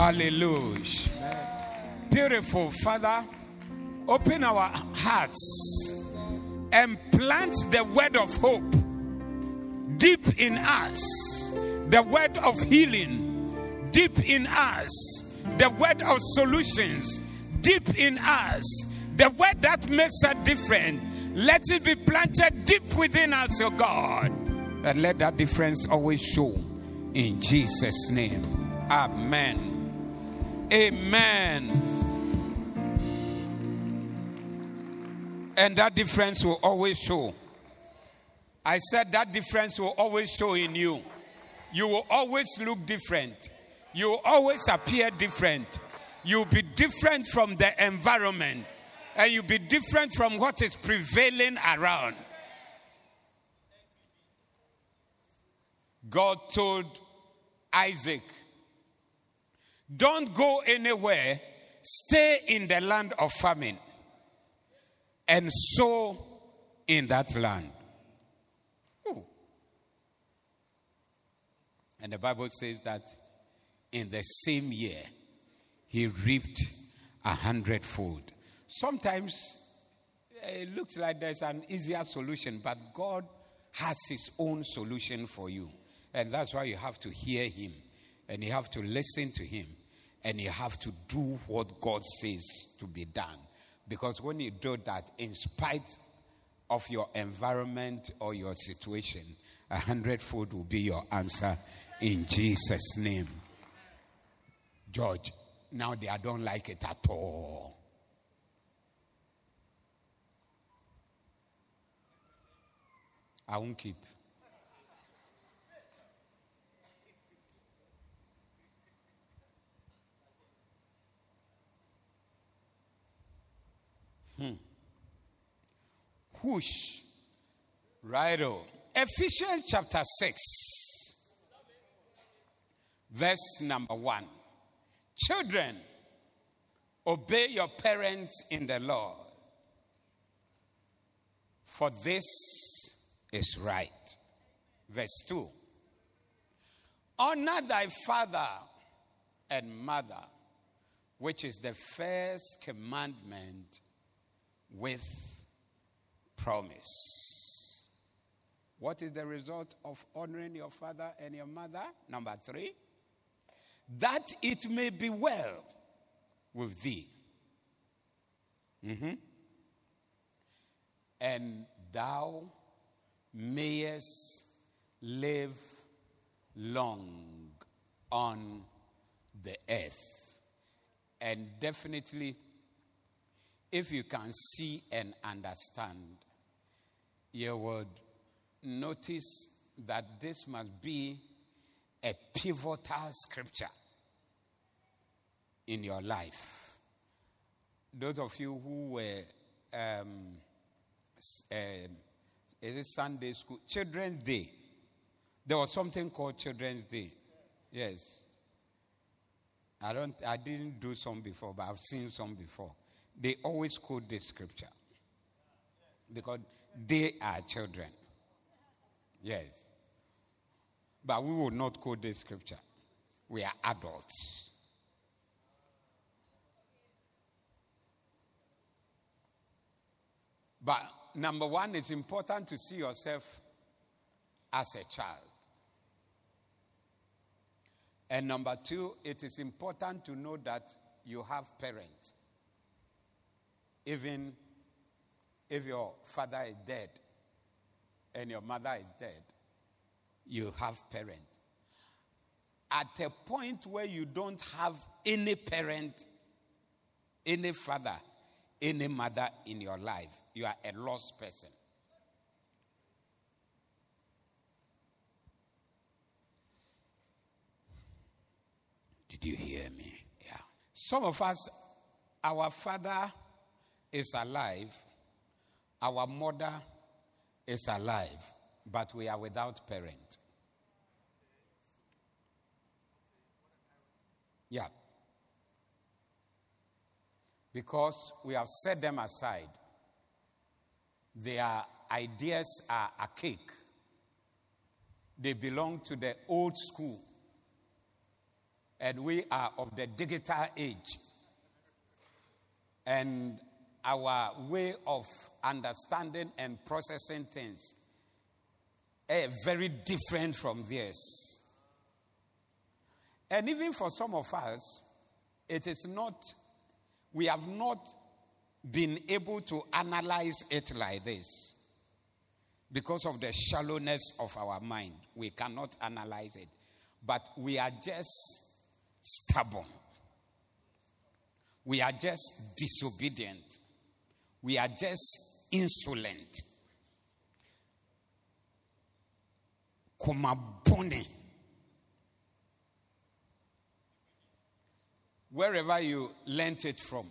Hallelujah. Beautiful Father, open our hearts and plant the word of hope deep in us, the word of healing deep in us, the word of solutions deep in us, the word that makes a difference. Let it be planted deep within us, oh God, and let that difference always show in Jesus' name. Amen. Amen. And that difference will always show. I said that difference will always show in you. You will always look different. You will always appear different. You'll be different from the environment. And you'll be different from what is prevailing around. God told Isaac, Don't go anywhere, stay in the land of famine and sow in that land. Ooh. And the Bible says that in the same year, he reaped a hundredfold. Sometimes eh, it looks like there's an easier solution, but God has his own solution for you. And that's why you have to hear him and you have to listen to him and you have to do what God says to be done. Because when you do that, in spite of your environment or your situation, a hundredfold will be your answer in Jesus' name. George, now they don't like it at all. I won't keep. Hmm. Whoosh. Righto. Ephesians chapter 6, verse number 1. Children, obey your parents in the Lord, for this is right. Verse 2. Honor thy father and mother, which is the first commandment with promise. What is the result of honoring your father and your mother? Number three, that it may be well with thee. Mm-hmm. And thou mayest live long on the earth. And definitely, if you can see and understand, you would notice that this must be a pivotal scripture in your life. Those of you who were, um, uh, is it Sunday school? Children's Day. There was something called Children's Day. Yes. I don't. I didn't do some before, but I've seen some before. They always quote this scripture because they are children. Yes. But we will not quote this scripture. We are adults. But number one, it's important to see yourself as a child. And number two, it is important to know that you have parents. Even if your father is dead and your mother is dead, you have parent. At a point where you don't have any parent, any father, any mother in your life, you are a lost person. Did you hear me? Yeah. Some of us, our father is alive, our mother is alive, but we are without parent. Yeah. Because we have set them aside. Their ideas are archaic. They belong to the old school. and we are of the digital age. And our way of understanding and processing things are very different from theirs. And even for some of us, it is not, we have not been able to analyze it like this because of the shallowness of our mind. We cannot analyze it. But we are just stubborn. We are just disobedient. We are just insolent. Wherever you learnt it from,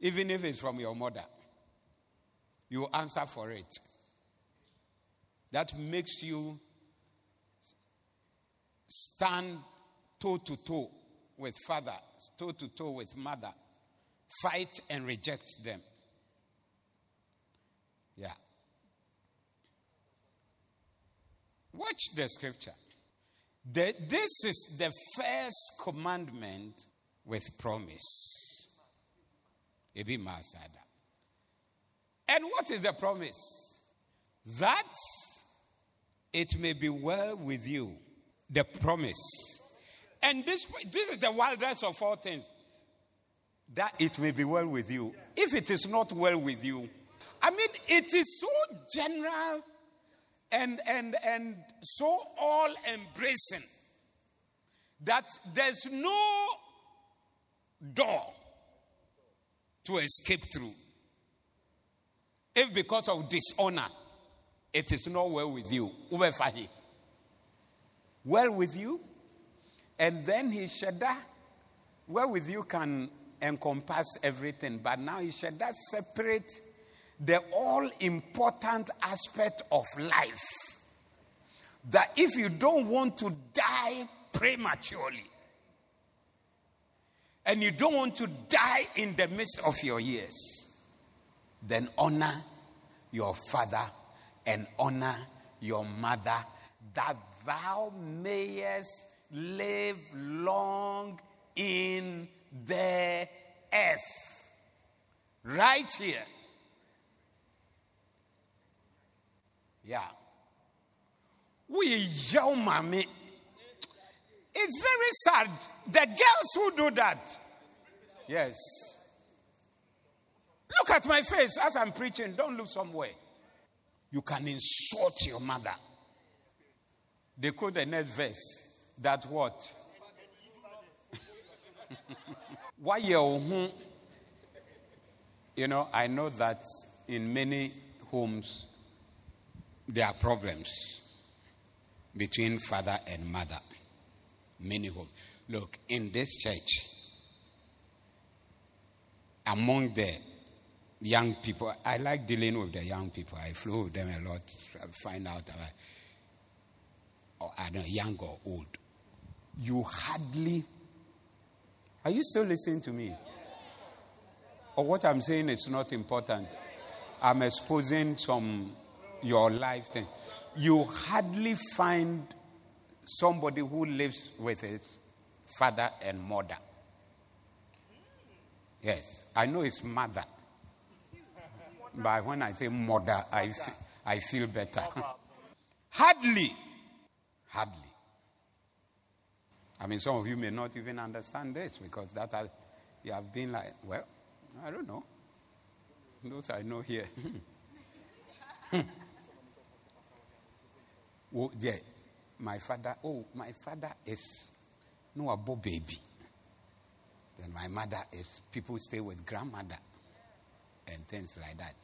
even if it's from your mother, you answer for it. That makes you stand toe to toe with father, toe to toe with mother, fight and reject them. Yeah. Watch the scripture. The, this is the first commandment with promise. Ebi Masada. And what is the promise? That it may be well with you. The promise. And this, this is the wildest of all things. That it may be well with you. If it is not well with you, I mean, it is so general and, and, and so all embracing that there's no door to escape through. If because of dishonor, it is not well with you, well with you, and then he shada, well with you can encompass everything, but now he said that separate the all important aspect of life. That if you don't want to die prematurely, and you don't want to die in the midst of your years, then honor your father and honor your mother, that thou mayest live long in the earth. Right here. Yeah. We young mommy. It's very sad. The girls who do that. Yes. Look at my face as I'm preaching. Don't look somewhere. You can insult your mother. They quote the next verse that what? Why you You know, I know that in many homes there are problems between father and mother. Many homes. Look, in this church, among the young people. I like dealing with the young people. I flow with them a lot, to find out about, oh, or don't know, young or old. You hardly. Are you still listening to me? Or what I'm saying is not important. I'm exposing some your life thing. You hardly find somebody who lives with his father and mother. Yes, I know his mother. But when I say mother, I, f- I feel better. Hardly. Hardly. I mean, some of you may not even understand this because that has, you have been like, well, I don't know. Those I know here. oh, yeah. My father, oh, my father is no abo baby. Then my mother is people stay with grandmother and things like that.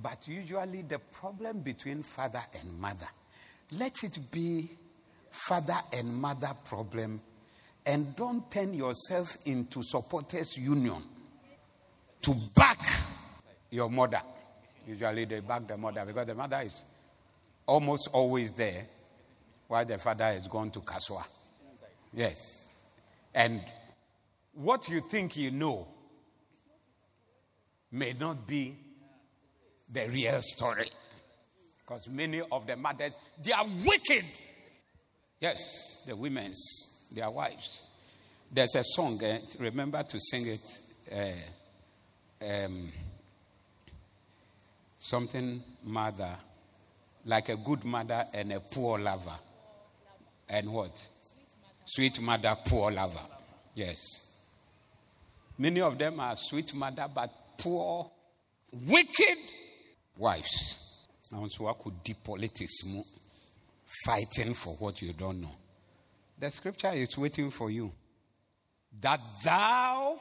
But usually the problem between father and mother, let it be father and mother problem and don't turn yourself into supporters union to back your mother. Usually they back the mother because the mother is almost always there while the father is gone to Kaswa. Yes. And what you think you know may not be the real story. Because many of the mothers, they are wicked. Yes, the women's their wives. There's a song, uh, remember to sing it. Uh, um, something mother, like a good mother and a poor lover. And what? Sweet mother, poor lover. Yes. Many of them are sweet mother, but poor, wicked wives. Now, so I could deep politics, fighting for what you don't know. The scripture is waiting for you. That thou,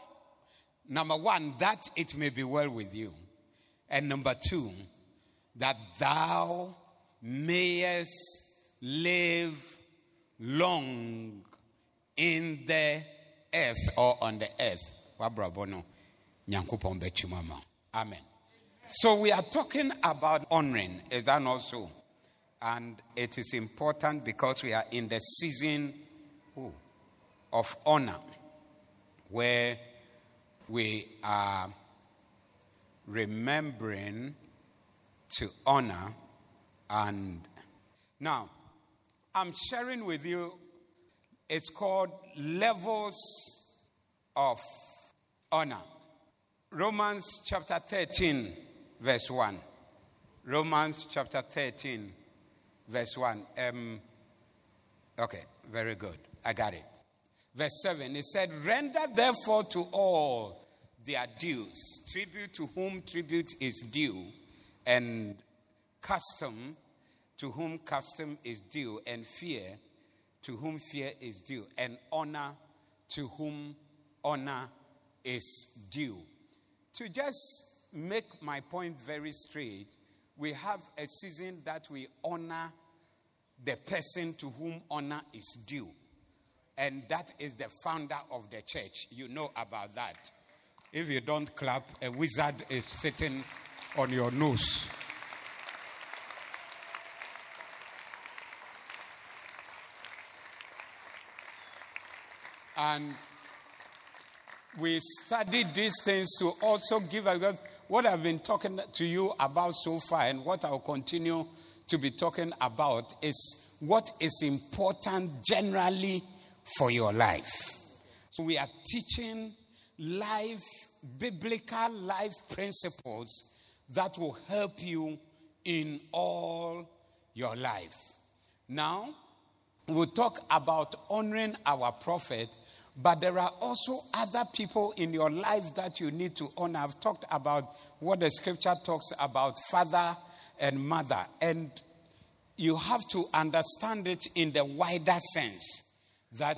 number one, that it may be well with you. And number two, that thou mayest live long in the earth or on the earth. Amen. So we are talking about honoring. Is that not so? And it is important because we are in the season of honor where we are remembering to honor and now I'm sharing with you it's called levels of honor. Romans chapter 13 verse 1. Romans chapter 13 verse 1. Um, okay, very good. I got it. Verse 7, it said, Render therefore to all their dues, tribute to whom tribute is due, and custom to whom custom is due, and fear to whom fear is due, and honor to whom honor is due. To just make my point very straight, we have a season that we honor the person to whom honor is due and that is the founder of the church. You know about that. If you don't clap, a wizard is sitting on your nose. And we studied these things to also give because what I've been talking to you about so far and what I'll continue to be talking about is what is important generally for your life. So we are teaching life, biblical life principles that will help you in all your life. Now, we'll talk about honoring our prophet, but there are also other people in your life that you need to honor. I've talked about what the scripture talks about father and mother, and you have to understand it in the wider sense that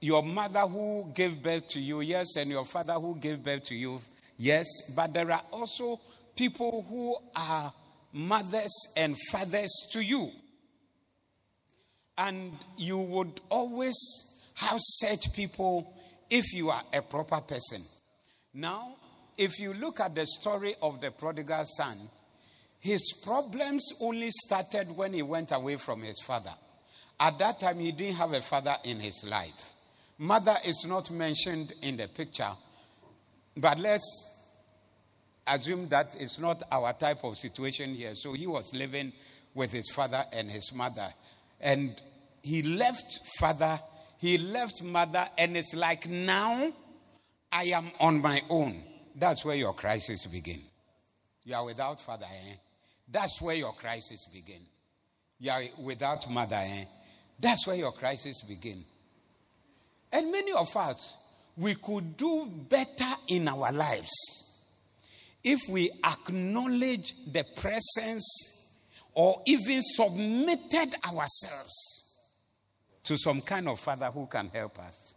your mother who gave birth to you, yes, and your father who gave birth to you, yes, but there are also people who are mothers and fathers to you. And you would always have such people if you are a proper person. Now, if you look at the story of the prodigal son, his problems only started when he went away from his father. At that time, he didn't have a father in his life. Mother is not mentioned in the picture, but let's assume that it's not our type of situation here. So he was living with his father and his mother. And he left father, he left mother, and it's like now I am on my own. That's where your crisis begin. You are without father, eh? That's where your crisis begin. You are without mother, eh? That's where your crisis begin. And many of us, we could do better in our lives if we acknowledge the presence or even submitted ourselves to some kind of father who can help us.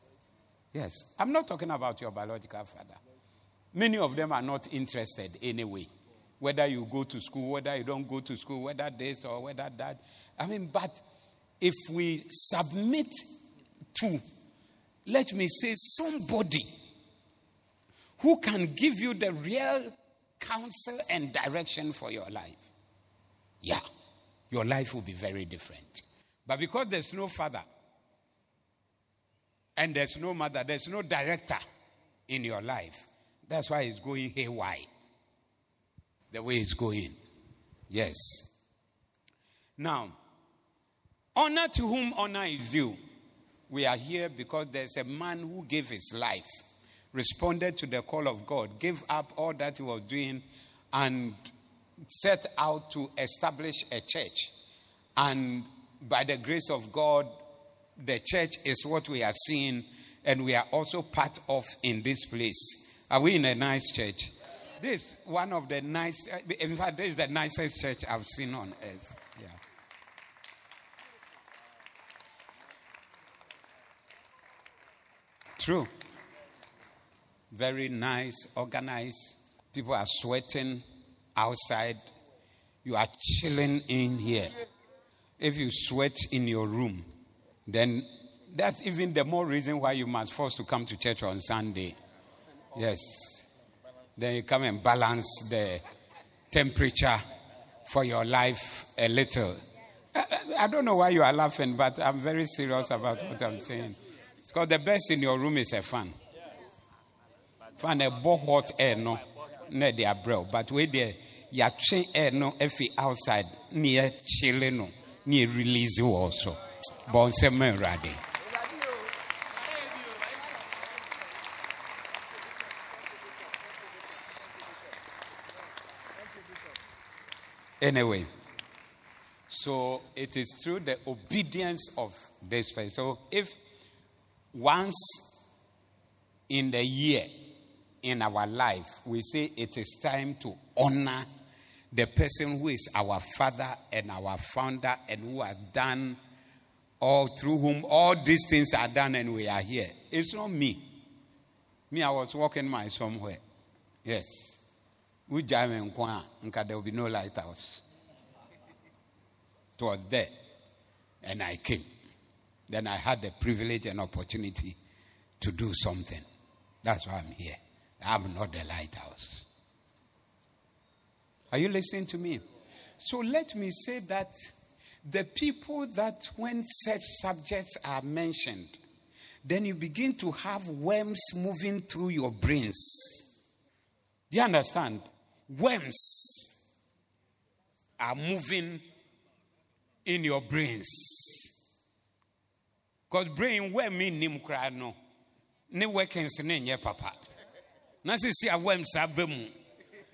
Yes, I'm not talking about your biological father. Many of them are not interested anyway. Whether you go to school, whether you don't go to school, whether this or whether that. I mean, but if we submit to, let me say, somebody who can give you the real counsel and direction for your life, yeah, your life will be very different. But because there's no father and there's no mother, there's no director in your life, that's why it's going haywire the way it's going. Yes. Now, Honor to whom honor is due. We are here because there's a man who gave his life, responded to the call of God, gave up all that he was doing, and set out to establish a church. And by the grace of God, the church is what we are seeing, and we are also part of in this place. Are we in a nice church? This is one of the nice, in fact, this is the nicest church I've seen on earth. Yeah. True. Very nice, organized. People are sweating outside. You are chilling in here. If you sweat in your room, then that's even the more reason why you must force to come to church on Sunday. Yes. Then you come and balance the temperature for your life a little. I, I don't know why you are laughing, but I'm very serious about what I'm saying. Because the best in your room is a fan. Fan a boh hot air no, ne de abrel. But where the yatwe air no efi outside, near chilling no, near release you also. Bon semen ready. Anyway, so it is through the obedience of this person. So if once in the year in our life we say it is time to honor the person who is our father and our founder and who has done all through whom all these things are done and we are here. It's not me. Me, I was walking my somewhere. Yes. We jam and there will be no lighthouse. It was there. And I came. Then I had the privilege and opportunity to do something. That's why I'm here. I'm not the lighthouse. Are you listening to me? So let me say that the people that, when such subjects are mentioned, then you begin to have worms moving through your brains. Do you understand? worms are moving in your brains. Because brain worm in nim kra no. Ne workings ne nye papa. Na se si a worms abemu.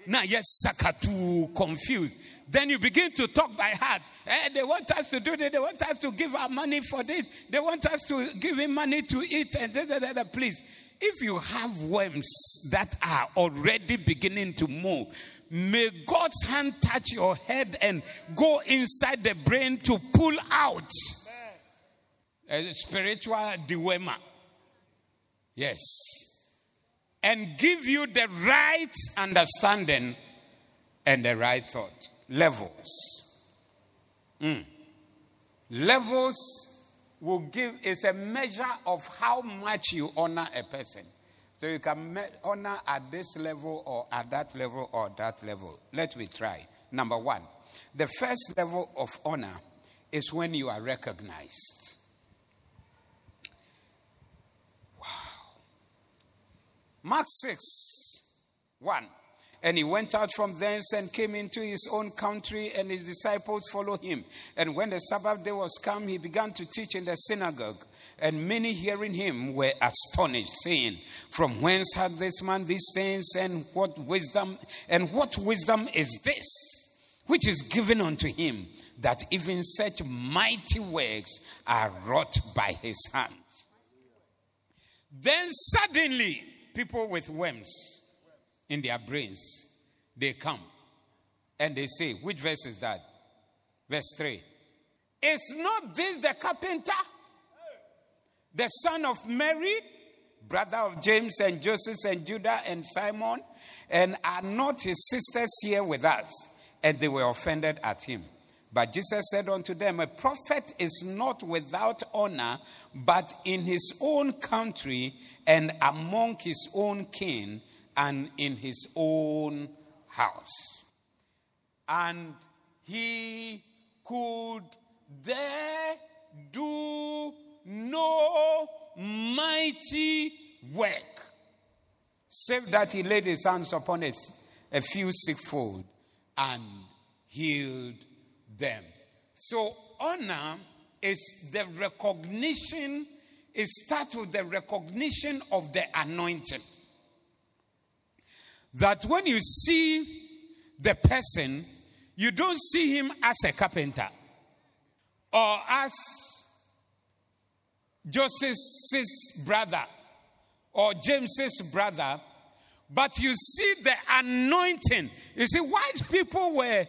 Na yes sakatu confused. Then you begin to talk by heart. Eh, they want us to do this. They want us to give our money for this. They want us to give him money to eat and da, da, da. Please, if you have worms that are already beginning to move, may God's hand touch your head and go inside the brain to pull out a spiritual dilemma. Yes. And give you the right understanding and the right thought. Levels. Mm. Levels will give is a measure of how much you honor a person. So you can honor at this level or at that level or that level. Let me try. Number one, the first level of honor is when you are recognized. Mark 6 1. And he went out from thence and came into his own country, and his disciples followed him. And when the Sabbath day was come, he began to teach in the synagogue. And many hearing him were astonished, saying, From whence had this man these things, and what wisdom, and what wisdom is this, which is given unto him, that even such mighty works are wrought by his hands? Then suddenly, people with worms in their brains, they come and they say, which verse is that? Verse 3. Is not this the carpenter, the son of Mary, brother of James and Joseph and Judah and Simon? And are not his sisters here with us? And they were offended at him. But Jesus said unto them, A prophet is not without honor, but in his own country and among his own kin and in his own house. And he could there do no mighty work, save that he laid his hands upon it, a few sickfold, and healed them. So, honor is the recognition it starts with the recognition of the anointing. That when you see the person, you don't see him as a carpenter or as Joseph's brother or James's brother, but you see the anointing. You see, wise people were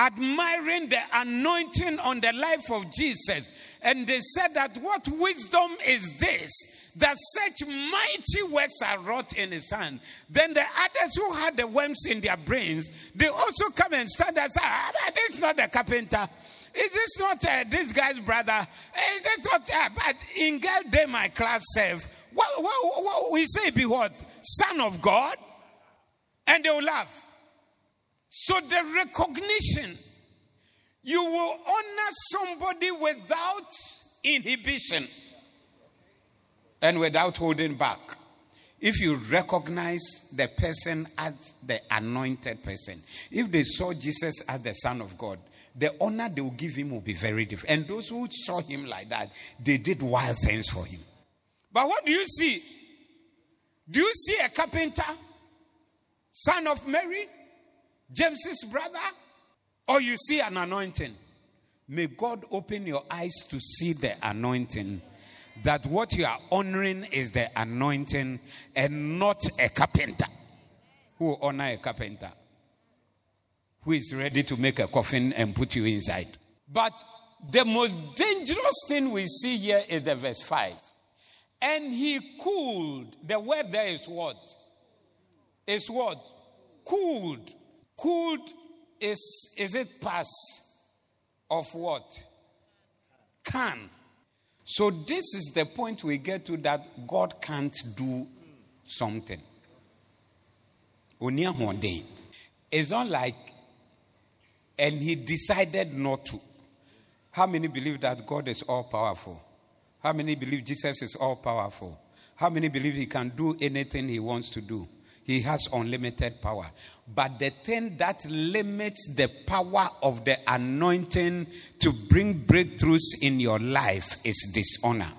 admiring the anointing on the life of Jesus. And they said that what wisdom is this? That such mighty works are wrought in his hand. Then the others who had the worms in their brains, they also come and stand and say, ah, This is not the carpenter. Is this not uh, this guy's brother? Is this not, uh, but in girl day my class serve. What, what, what, we say be what? Son of God? And they will laugh. So the recognition, you will honor somebody without inhibition and without holding back. If you recognize the person as the anointed person, if they saw Jesus as the Son of God, the honor they will give him will be very different. And those who saw him like that, they did wild things for him. But what do you see? Do you see a carpenter, son of Mary, James's brother, or you see an anointing? May God open your eyes to see the anointing. That what you are honoring is the anointing and not a carpenter. Who will honor a carpenter? who is ready to make a coffin and put you inside. But the most dangerous thing we see here is the verse 5. And he cooled. The word there is what? Is what? Cooled. Cooled is is it past of what? Can. So this is the point we get to that God can't do something. It's not like and he decided not to. How many believe that God is all powerful? How many believe Jesus is all powerful? How many believe he can do anything he wants to do? He has unlimited power. But the thing that limits the power of the anointing to bring breakthroughs in your life is dishonor.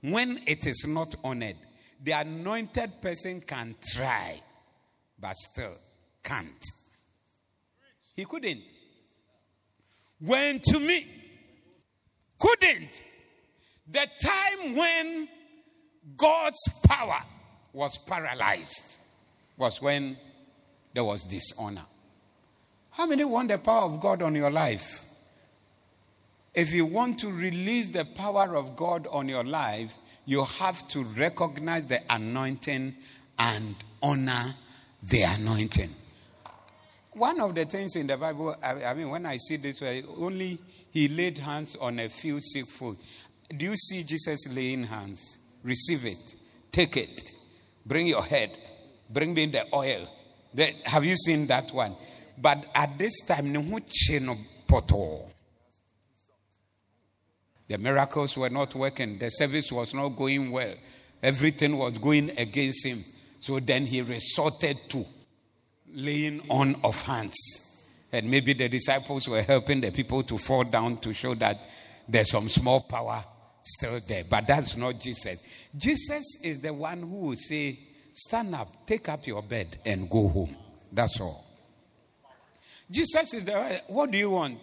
When it is not honored, the anointed person can try, but still can't. He couldn't When to me. Couldn't. The time when God's power was paralyzed was when there was dishonor. How many want the power of God on your life? If you want to release the power of God on your life, you have to recognize the anointing and honor the anointing. One of the things in the Bible, I, mean, when I see this only he laid hands on a few sick folk. Do you see Jesus laying hands? Receive it. Take it. Bring your head. Bring me the oil. The, have you seen that one? But at this time, the miracles were not working. The service was not going well. Everything was going against him. So then he resorted to laying on of hands. And maybe the disciples were helping the people to fall down to show that there's some small power still there. But that's not Jesus. Jesus is the one who will say, Stand up, take up your bed, and go home. That's all. Jesus is the uh, what do you want?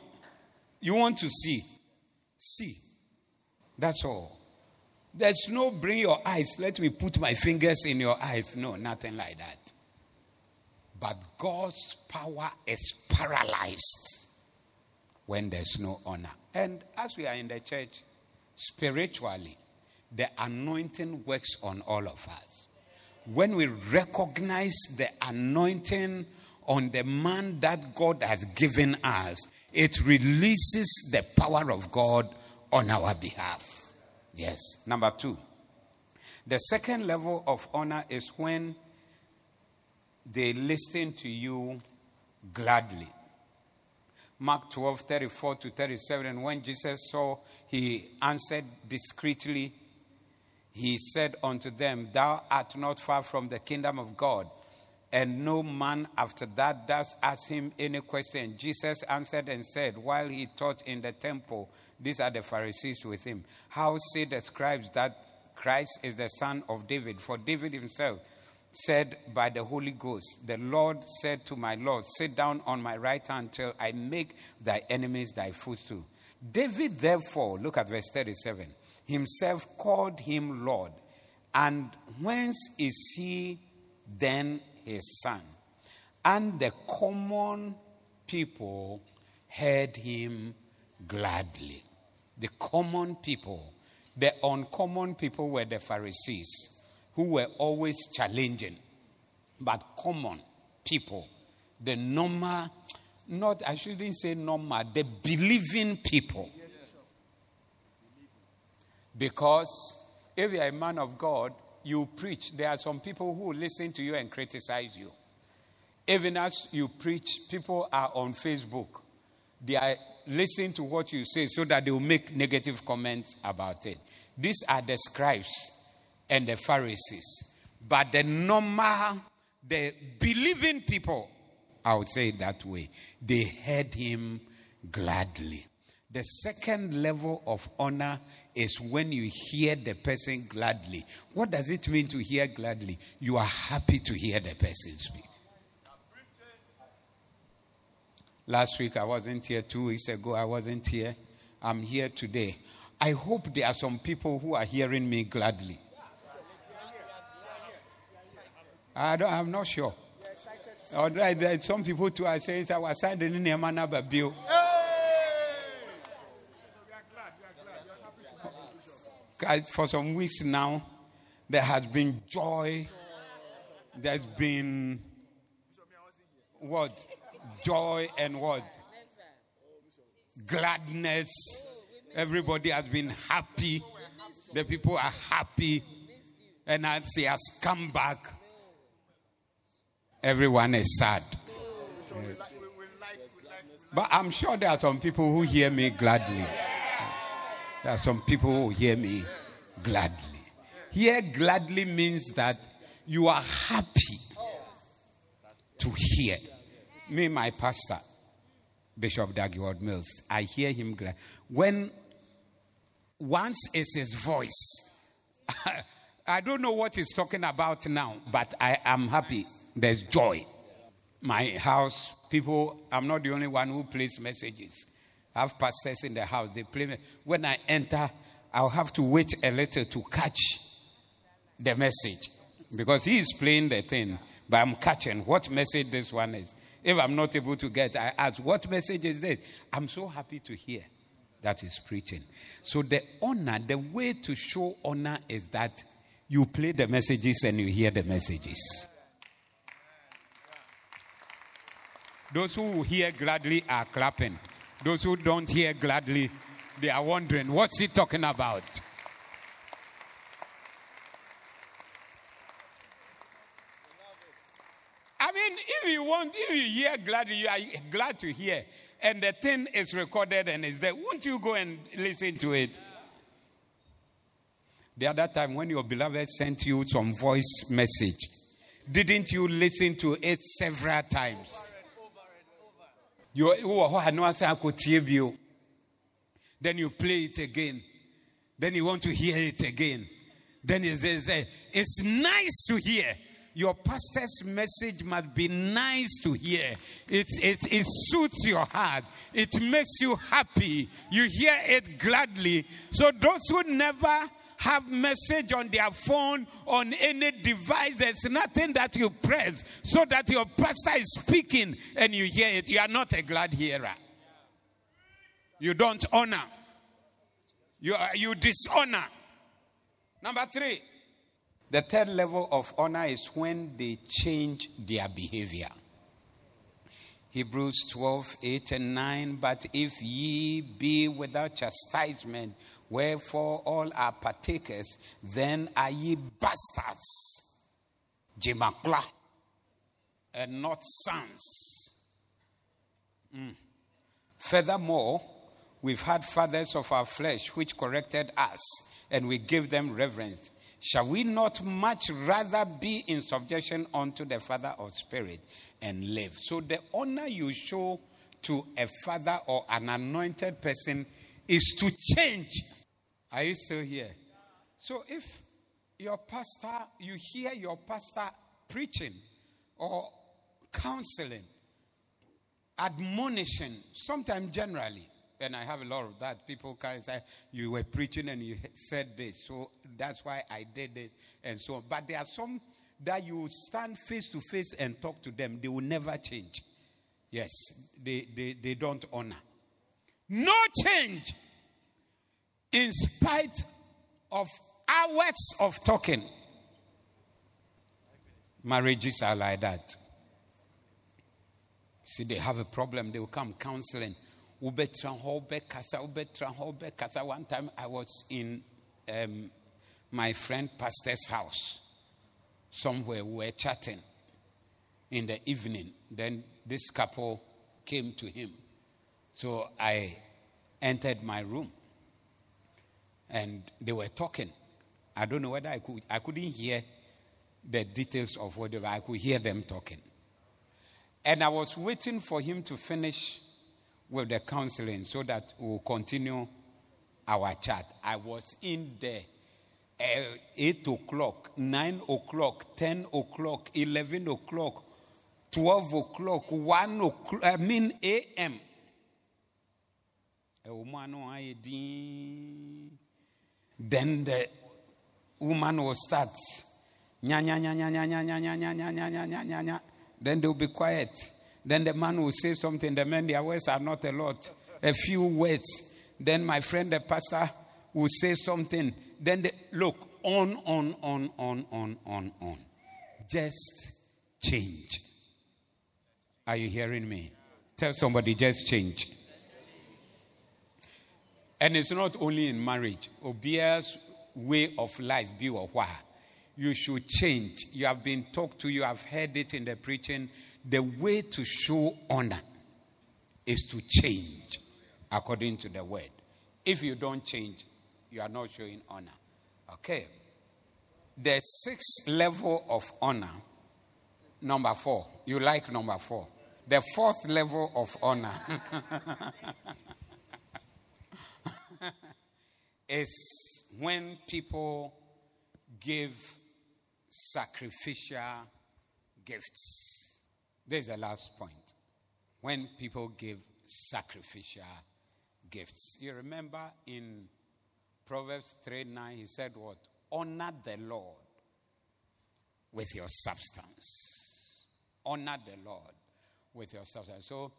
You want to see. See. That's all. There's no bring your eyes, let me put my fingers in your eyes. No, nothing like that. But God's power is paralyzed when there's no honor. And as we are in the church, spiritually, the anointing works on all of us. When we recognize the anointing on the man that God has given us, it releases the power of God on our behalf. Yes. Number two, the second level of honor is when they listen to you gladly. Mark 12, 34 to 37. And when Jesus saw, he answered discreetly. He said unto them, Thou art not far from the kingdom of God. And no man after that does ask him any question. Jesus answered and said, While he taught in the temple, these are the Pharisees with him. How say the scribes that Christ is the son of David. For David himself said by the Holy Ghost, The Lord said to my Lord, Sit down on my right hand till I make thy enemies thy footstool. David, therefore, look at verse 37, himself called him Lord. And whence is he then his son? And the common people heard him gladly. The common people, the uncommon people were the Pharisees who were always challenging. But common people, the normal, not, I shouldn't say normal, the believing people. Because if you're a man of God, you preach. There are some people who listen to you and criticize you. Even as you preach, people are on Facebook. They are listening to what you say so that they will make negative comments about it. These are the scribes and the Pharisees. But the normal, the believing people, I would say it that way, they heard him gladly. The second level of honor is when you hear the person gladly. What does it mean to hear gladly? You are happy to hear the person speak. Last week I wasn't here, two weeks ago I wasn't here. I'm here today. I hope there are some people who are hearing me gladly. I don't, I'm not sure. All right, some people too are saying, I was signing in a manner bill. For some weeks now, there has been joy. There's been what? joy and what? Gladness. Everybody has been happy. The people are happy. And as he has come back, everyone is sad. Yes. But I'm sure there are some people who hear me gladly. There are some people who hear me gladly. Hear gladly means that you are happy to hear me, my pastor, Bishop Dag Mills, I hear him glad. When once is his voice, I don't know what he's talking about now, but I am happy. There's joy. My house, people, I'm not the only one who plays messages. I have pastors in the house, they play. Me. When I enter, I'll have to wait a little to catch the message because he is playing the thing, but I'm catching what message this one is. If I'm not able to get, I ask, what message is this? I'm so happy to hear that is preaching. So the honor, the way to show honor is that you play the messages and you hear the messages. Those who hear gladly are clapping. Those who don't hear gladly, they are wondering, what's he talking about? I mean, if you want, if you hear gladly, you are glad to hear, and the thing is recorded and is there, won't you go and listen to it? The other time when your beloved sent you some voice message, didn't you listen to it several times? You then you play it again. Then you want to hear it again. Then he says, eh, It's nice to hear your pastor's message must be nice to hear. It, it, it suits your heart. It makes you happy. You hear it gladly. So those who never have message on their phone on any device there's nothing that you press so that your pastor is speaking and you hear it. You are not a glad hearer. You don't honor. You, you dishonor. Number three. The third level of honor is when they change their behavior. Hebrews 12, 8 and 9. But if ye be without chastisement, wherefore all are partakers, then are ye bastards, Jemakla, and not sons. Mm. Furthermore, we've had fathers of our flesh which corrected us, and we give them reverence. Shall we not much rather be in subjection unto the Father of Spirit and live? So, the honor you show to a father or an anointed person is to change. Are you still here? So, if your pastor, you hear your pastor preaching or counseling, admonishing, sometimes generally, and I have a lot of that. People can say, You were preaching and you said this, so that's why I did this, and so on. But there are some that you stand face to face and talk to them, they will never change. Yes, they, they, they don't honor. No change in spite of hours of talking. Marriages are like that. See, they have a problem, they will come counseling. One time I was in um, my friend pastor's house. Somewhere we were chatting in the evening. Then this couple came to him. So I entered my room and they were talking. I don't know whether I could I couldn't hear the details of what they were, I could hear them talking. And I was waiting for him to finish with the counseling so that we'll continue our chat. I was in there uh, 8 o'clock, 9 o'clock, 10 o'clock, 11 o'clock, 12 o'clock, 1 o'clock, I mean a.m. Then the woman will start. Then they'll be quiet. Then the man will say something. The men, their words are not a lot, a few words. Then my friend, the pastor, will say something. Then they, look, on, on, on, on, on, on, on. Just change. Are you hearing me? Tell somebody, just change. And it's not only in marriage. Obia's way of life, be or why. You should change. You have been talked to, you have heard it in the preaching the way to show honor is to change according to the word. If you don't change, you are not showing honor. Okay. The sixth level of honor, number four. You like number four. The fourth level of honor is when people give sacrificial gifts. This is the last point. When people give sacrificial gifts. You remember in Proverbs 3 9, he said, What? Honor the Lord with your substance. Honor the Lord with your substance. So,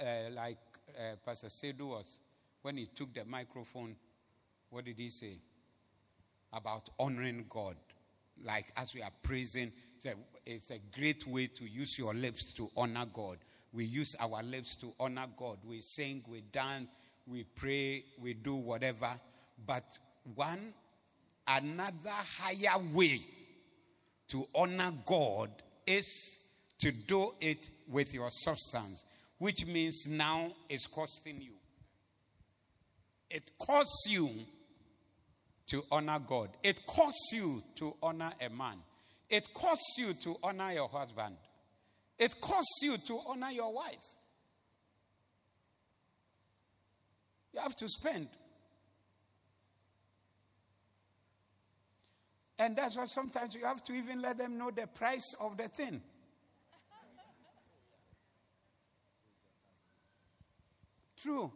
uh, like uh, Pastor Sedu was, when he took the microphone, what did he say? About honoring God. Like as we are praising, it's a, it's a great way to use your lips to honor God. We use our lips to honor God. We sing, we dance, we pray, we do whatever. But one, another higher way to honor God is to do it with your substance, which means now it's costing you. It costs you to honor God, it costs you to honor a man. It costs you to honor your husband. It costs you to honor your wife. You have to spend. And that's why sometimes you have to even let them know the price of the thing. True.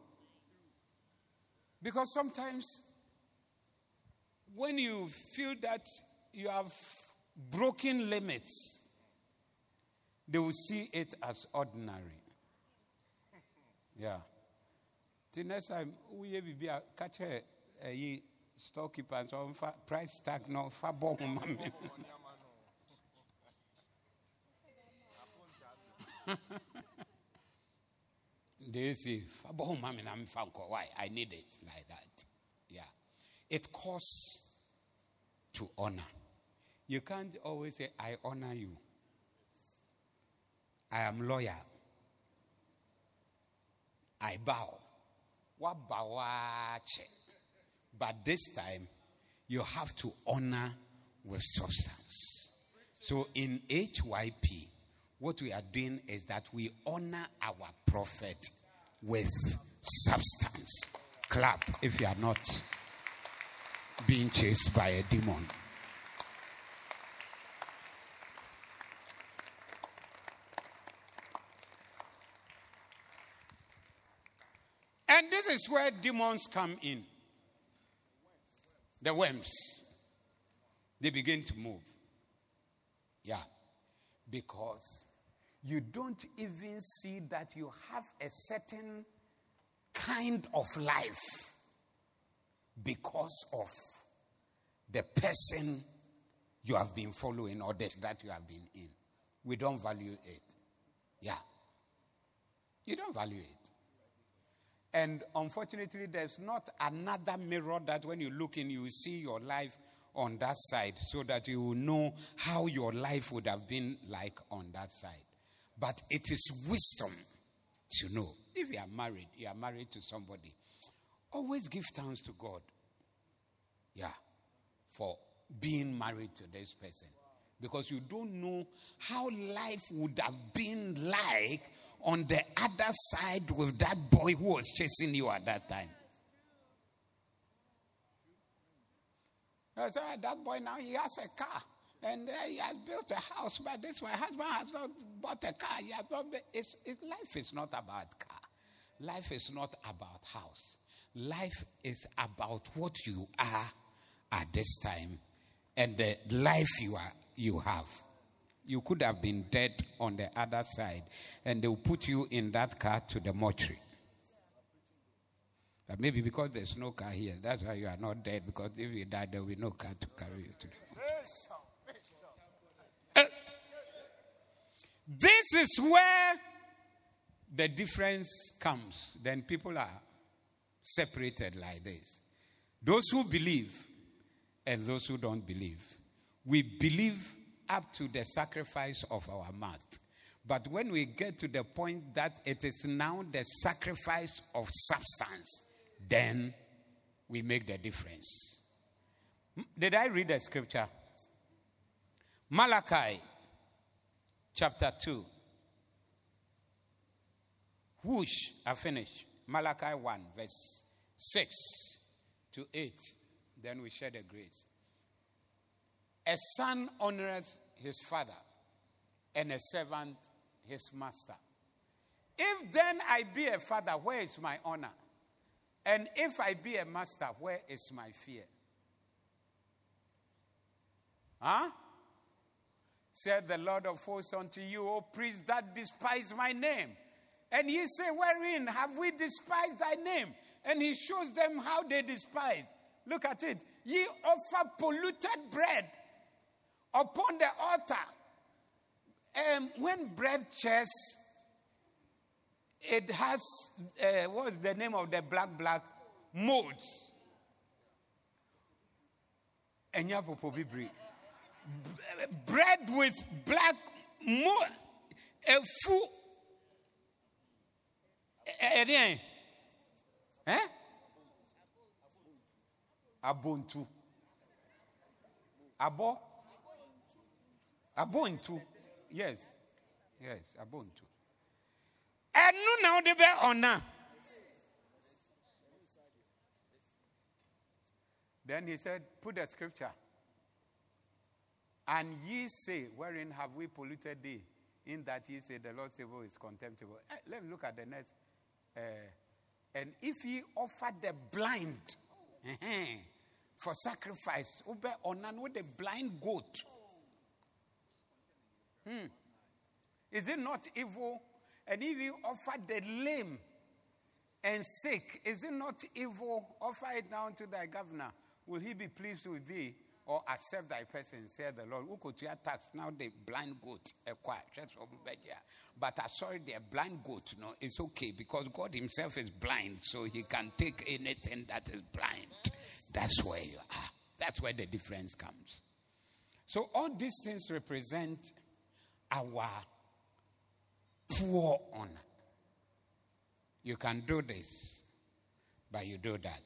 Because sometimes when you feel that you have broken limits, they will see it as ordinary. Yeah. Till next time, we will catch a storekeeper and so on. price tag no fa bomb. They say, why? I need it like that. Yeah. It costs to honor. You can't always say, I honor you. I am loyal. I bow. What But this time, you have to honor with substance. So in HYP, what we are doing is that we honor our prophet with substance. Clap if you are not being chased by a demon. And this is where demons come in. The worms. They begin to move. Yeah. Because you don't even see that you have a certain kind of life because of the person you have been following or that you have been in. We don't value it. Yeah. You don't value it. And unfortunately, there's not another mirror that when you look in, you see your life on that side so that you will know how your life would have been like on that side. But it is wisdom to know. If you are married, you are married to somebody, always give thanks to God. Yeah, for being married to this person. Because you don't know how life would have been like on the other side with that boy who was chasing you at that time. That boy now he has a car and uh, he has built a house, but this my husband has not bought a car. He has not. It's, life is not about car. Life is not about house. Life is about what you are at this time and the life you are you have. You could have been dead on the other side, and they will put you in that car to the mortuary. But maybe because there's no car here, that's why you are not dead. Because if you die, there will be no car to carry you to the uh, this is where the difference comes. Then people are separated like this. Those who believe and those who don't believe. We believe up to the sacrifice of our mouth. But when we get to the point that it is now the sacrifice of substance, then we make the difference. Did I read the scripture? Malachi chapter 2. Whoosh, I finish. Malachi 1, verse 6 to 8. Then we share the grace. A son honoreth his father, and a servant his master. If then I be a father, where is my honor? And if I be a master, where is my fear? Huh? Said the Lord of hosts unto you, O priests that despise my name. And ye say, Wherein have we despised thy name? And he shows them how they despise. Look at it. Ye offer polluted bread upon the altar. Um, when bread chest, it has, uh, what's the name of the black, black molds? Bread with black mold. A full. Eh? Eh? Abontu. Abo? Abontu. Yes. Yes, Abontu. Ẹnu na ọdẹ bẹ ọ̀nà. Then he said, Put the scripture. And ye say, Wherein have we polluted thee? In that ye say, The Lord's table is contemptible. Eh, let me look at the next. Uh, and if ye offer the blind, for sacrifice. Ube onan with a blind goat. Hmm. Is it not evil? And if you offer the lame and sick, is it not evil? Offer it now to thy governor. Will he be pleased with thee or accept thy person? Said the Lord. Who could you tax now the blind goat? But I sorry, the blind goat, no, it's okay because God Himself is blind, so He can take anything that is blind. That's where you are. That's where the difference comes. So, all these things represent our poor honor. You can do this, but you do that.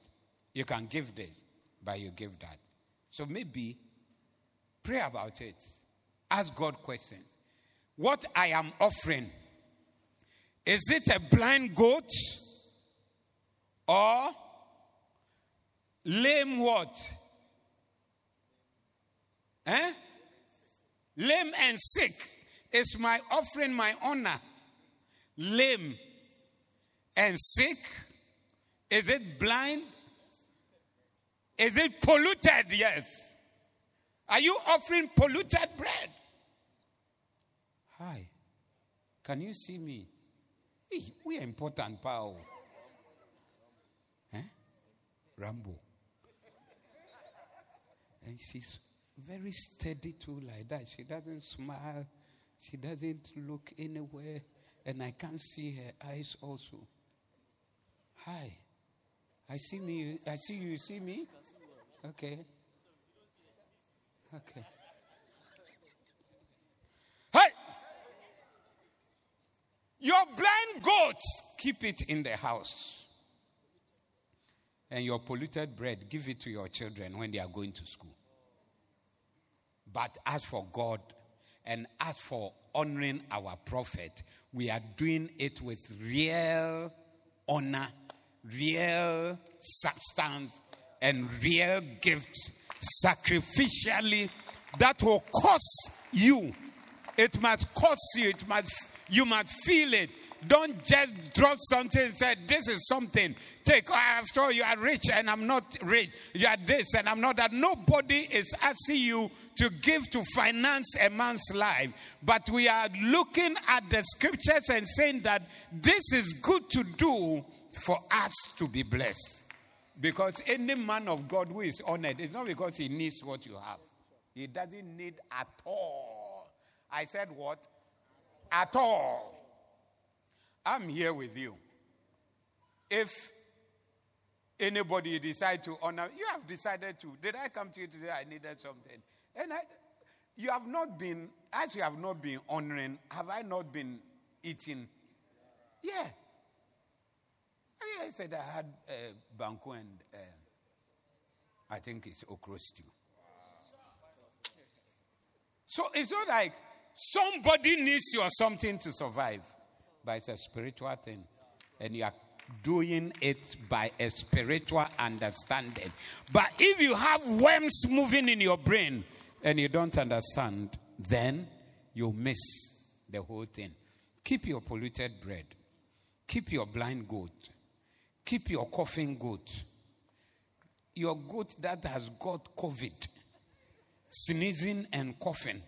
You can give this, but you give that. So, maybe pray about it. Ask God questions. What I am offering, is it a blind goat or Lame what? Eh? Lame and sick is my offering, my honor. Lame and sick Is it blind? Is it polluted? Yes. Are you offering polluted bread? Hi. Can you see me? Hey, we are important, pal. Eh? Rambo. And she's very steady too, like that. She doesn't smile. She doesn't look anywhere. And I can't see her eyes also. Hi. I see me. I see you. You see me? Okay. Okay. Hey! Your blind goats, keep it in the house. And your polluted bread, give it to your children when they are going to school. But as for God and as for honoring our prophet, we are doing it with real honor, real substance, and real gifts sacrificially that will cost you. It must cost you. It must you must feel it. Don't just drop something and say, This is something. Take, after you are rich and I'm not rich. You are this and I'm not that. Nobody is asking you to give to finance a man's life. But we are looking at the scriptures and saying that this is good to do for us to be blessed. Because any man of God who is honored, it's not because he needs what you have. He doesn't need at all. I said what? At all. I'm here with you. If anybody decide to honor, you have decided to. Did I come to you to say I needed something? And I, you have not been, as you have not been honoring, have I not been eating? Yeah. I said I had uh, banku and uh, I think it's okra stew. So it's not like somebody needs you or something to survive, but it's a spiritual thing. And you are doing it by a spiritual understanding. But if you have worms moving in your brain and you don't understand, then you miss the whole thing. Keep your polluted bread, keep your blind goat Keep your coughing goat. Your goat that has got COVID, sneezing and coughing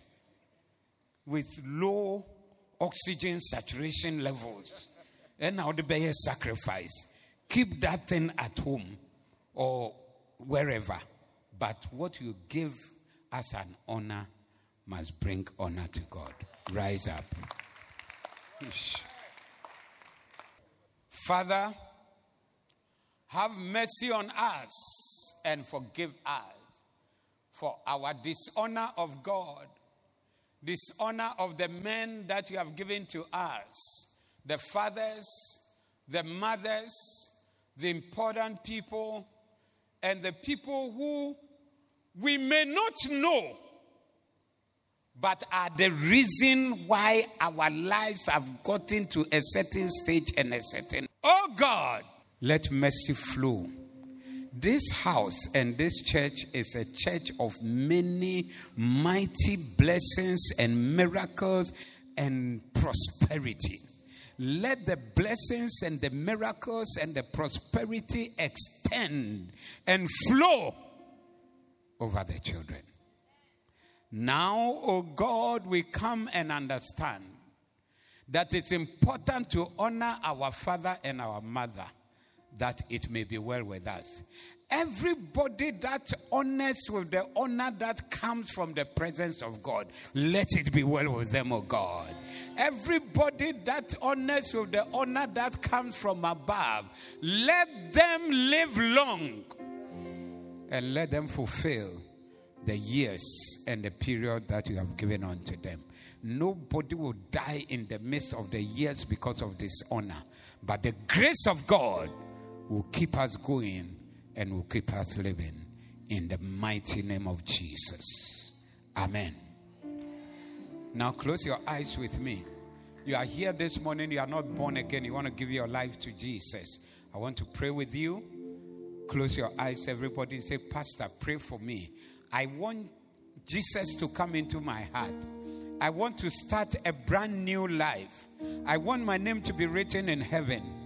with low oxygen saturation levels. And now the bear sacrifice. Keep that thing at home or wherever. But what you give as an honor must bring honor to God. Rise up. Father, have mercy on us and forgive us for our dishonor of God, dishonor of the men that you have given to us, the fathers, the mothers, the important people, and the people who we may not know, but are the reason why our lives have gotten to a certain stage and a certain. Oh God, let mercy flow. This house and this church is a church of many mighty blessings and miracles and prosperity. Let the blessings and the miracles and the prosperity extend and flow over the children. Now, oh God, we come and understand that it's important to honor our father and our mother that it may be well with us. Everybody that honors with the honor that comes from the presence of God, let it be well with them, O God. Everybody that honors with the honor that comes from above, let them live long and let them fulfill the years and the period that you have given unto them. Nobody will die in the midst of the years because of dishonor, but the grace of God will keep us going and will keep us living in the mighty name of Jesus. Amen. Now close your eyes with me. You are here this morning, you are not born again, you want to give your life to Jesus. I want to pray with you. Close your eyes, everybody. Say, Pastor, pray for me. I want Jesus to come into my heart. I want to start a brand new life. I want my name to be written in heaven.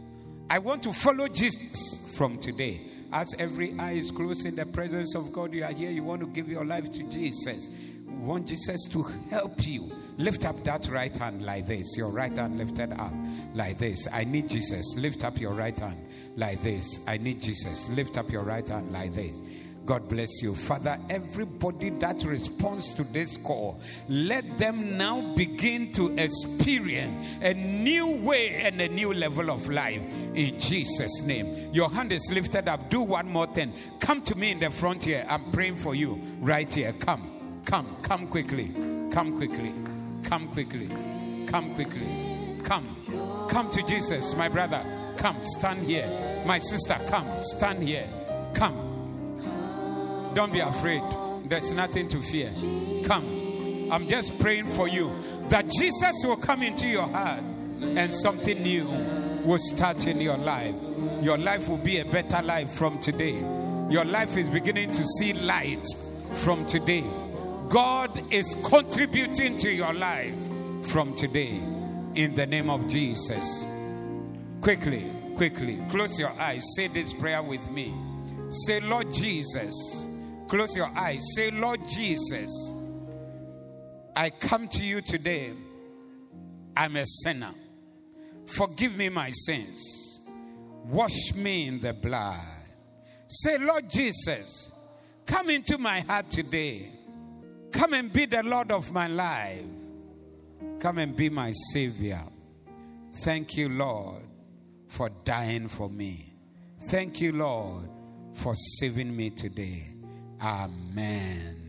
I want to follow Jesus from today. As every eye is closed in the presence of God, you are here, you want to give your life to Jesus. You want Jesus to help you. Lift up that right hand like this. Your right hand lifted up like this. I need Jesus. Lift up your right hand like this. I need Jesus. Lift up your right hand like this. God bless you. Father, everybody that responds to this call, let them now begin to experience a new way and a new level of life in Jesus' name. Your hand is lifted up. Do one more thing. Come to me in the front here. I'm praying for you right here. Come, come, come quickly. Come quickly. Come quickly. Come quickly. Come. Come to Jesus, my brother. Come, stand here. My sister, come, stand here. Come. Don't be afraid. There's nothing to fear. Come. I'm just praying for you that Jesus will come into your heart and something new will start in your life. Your life will be a better life from today. Your life is beginning to see light from today. God is contributing to your life from today in the name of Jesus. Quickly, quickly, close your eyes. Say this prayer with me. Say, Lord Jesus. Close your eyes. Say, Lord Jesus, I come to you today. I'm a sinner. Forgive me my sins. Wash me in the blood. Say, Lord Jesus, come into my heart today. Come and be the Lord of my life. Come and be my Savior. Thank you, Lord, for dying for me. Thank you, Lord, for saving me today. Amen.